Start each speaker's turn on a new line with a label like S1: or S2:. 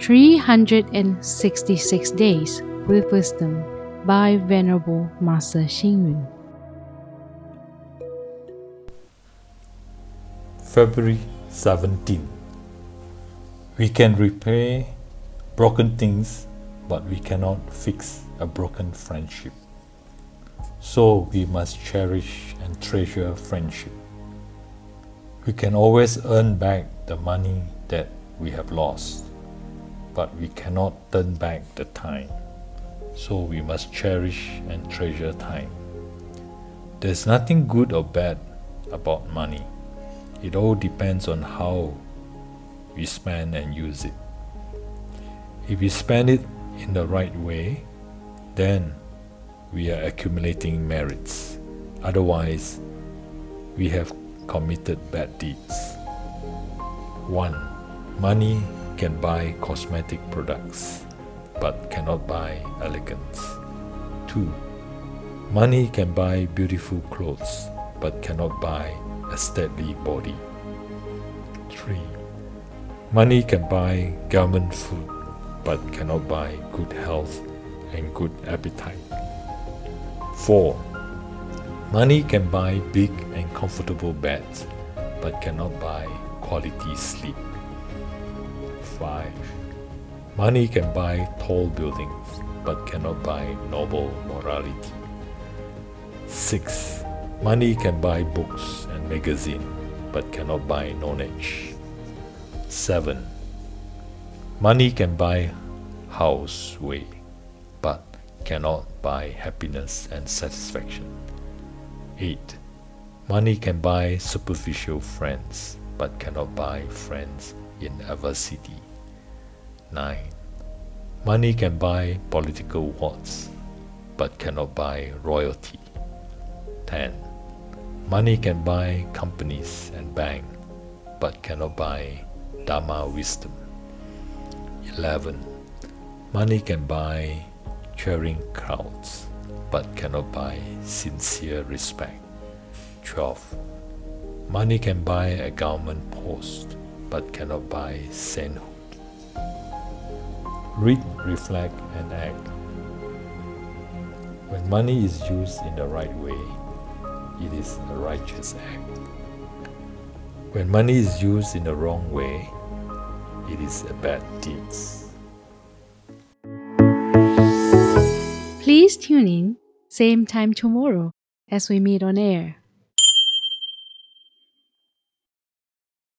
S1: 366 Days with Wisdom by Venerable Master Xing Yun.
S2: February 17. We can repair broken things, but we cannot fix a broken friendship. So we must cherish and treasure friendship. We can always earn back the money that we have lost, but we cannot turn back the time. So we must cherish and treasure time. There's nothing good or bad about money. It all depends on how we spend and use it. If we spend it in the right way, then we are accumulating merits. Otherwise, we have committed bad deeds. 1. Money can buy cosmetic products, but cannot buy elegance. 2. Money can buy beautiful clothes, but cannot buy a stately body. 3. Money can buy government food, but cannot buy good health and good appetite. 4. Money can buy big and comfortable beds, but cannot buy quality sleep. 5. Money can buy tall buildings, but cannot buy noble morality. 6. Money can buy books and magazines, but cannot buy knowledge. 7. Money can buy house way, but cannot buy happiness and satisfaction. 8. Money can buy superficial friends, but cannot buy friends in adversity. 9. Money can buy political votes, but cannot buy royalty. 10. Money can buy companies and bank, but cannot buy Dharma wisdom. 11. Money can buy cheering crowds, but cannot buy sincere respect. 12. Money can buy a government post, but cannot buy sainthood. Read, reflect, and act. When money is used in the right way, it is a righteous act. When money is used in the wrong way, it is a bad deed.
S1: Please tune in, same time tomorrow as we meet on air.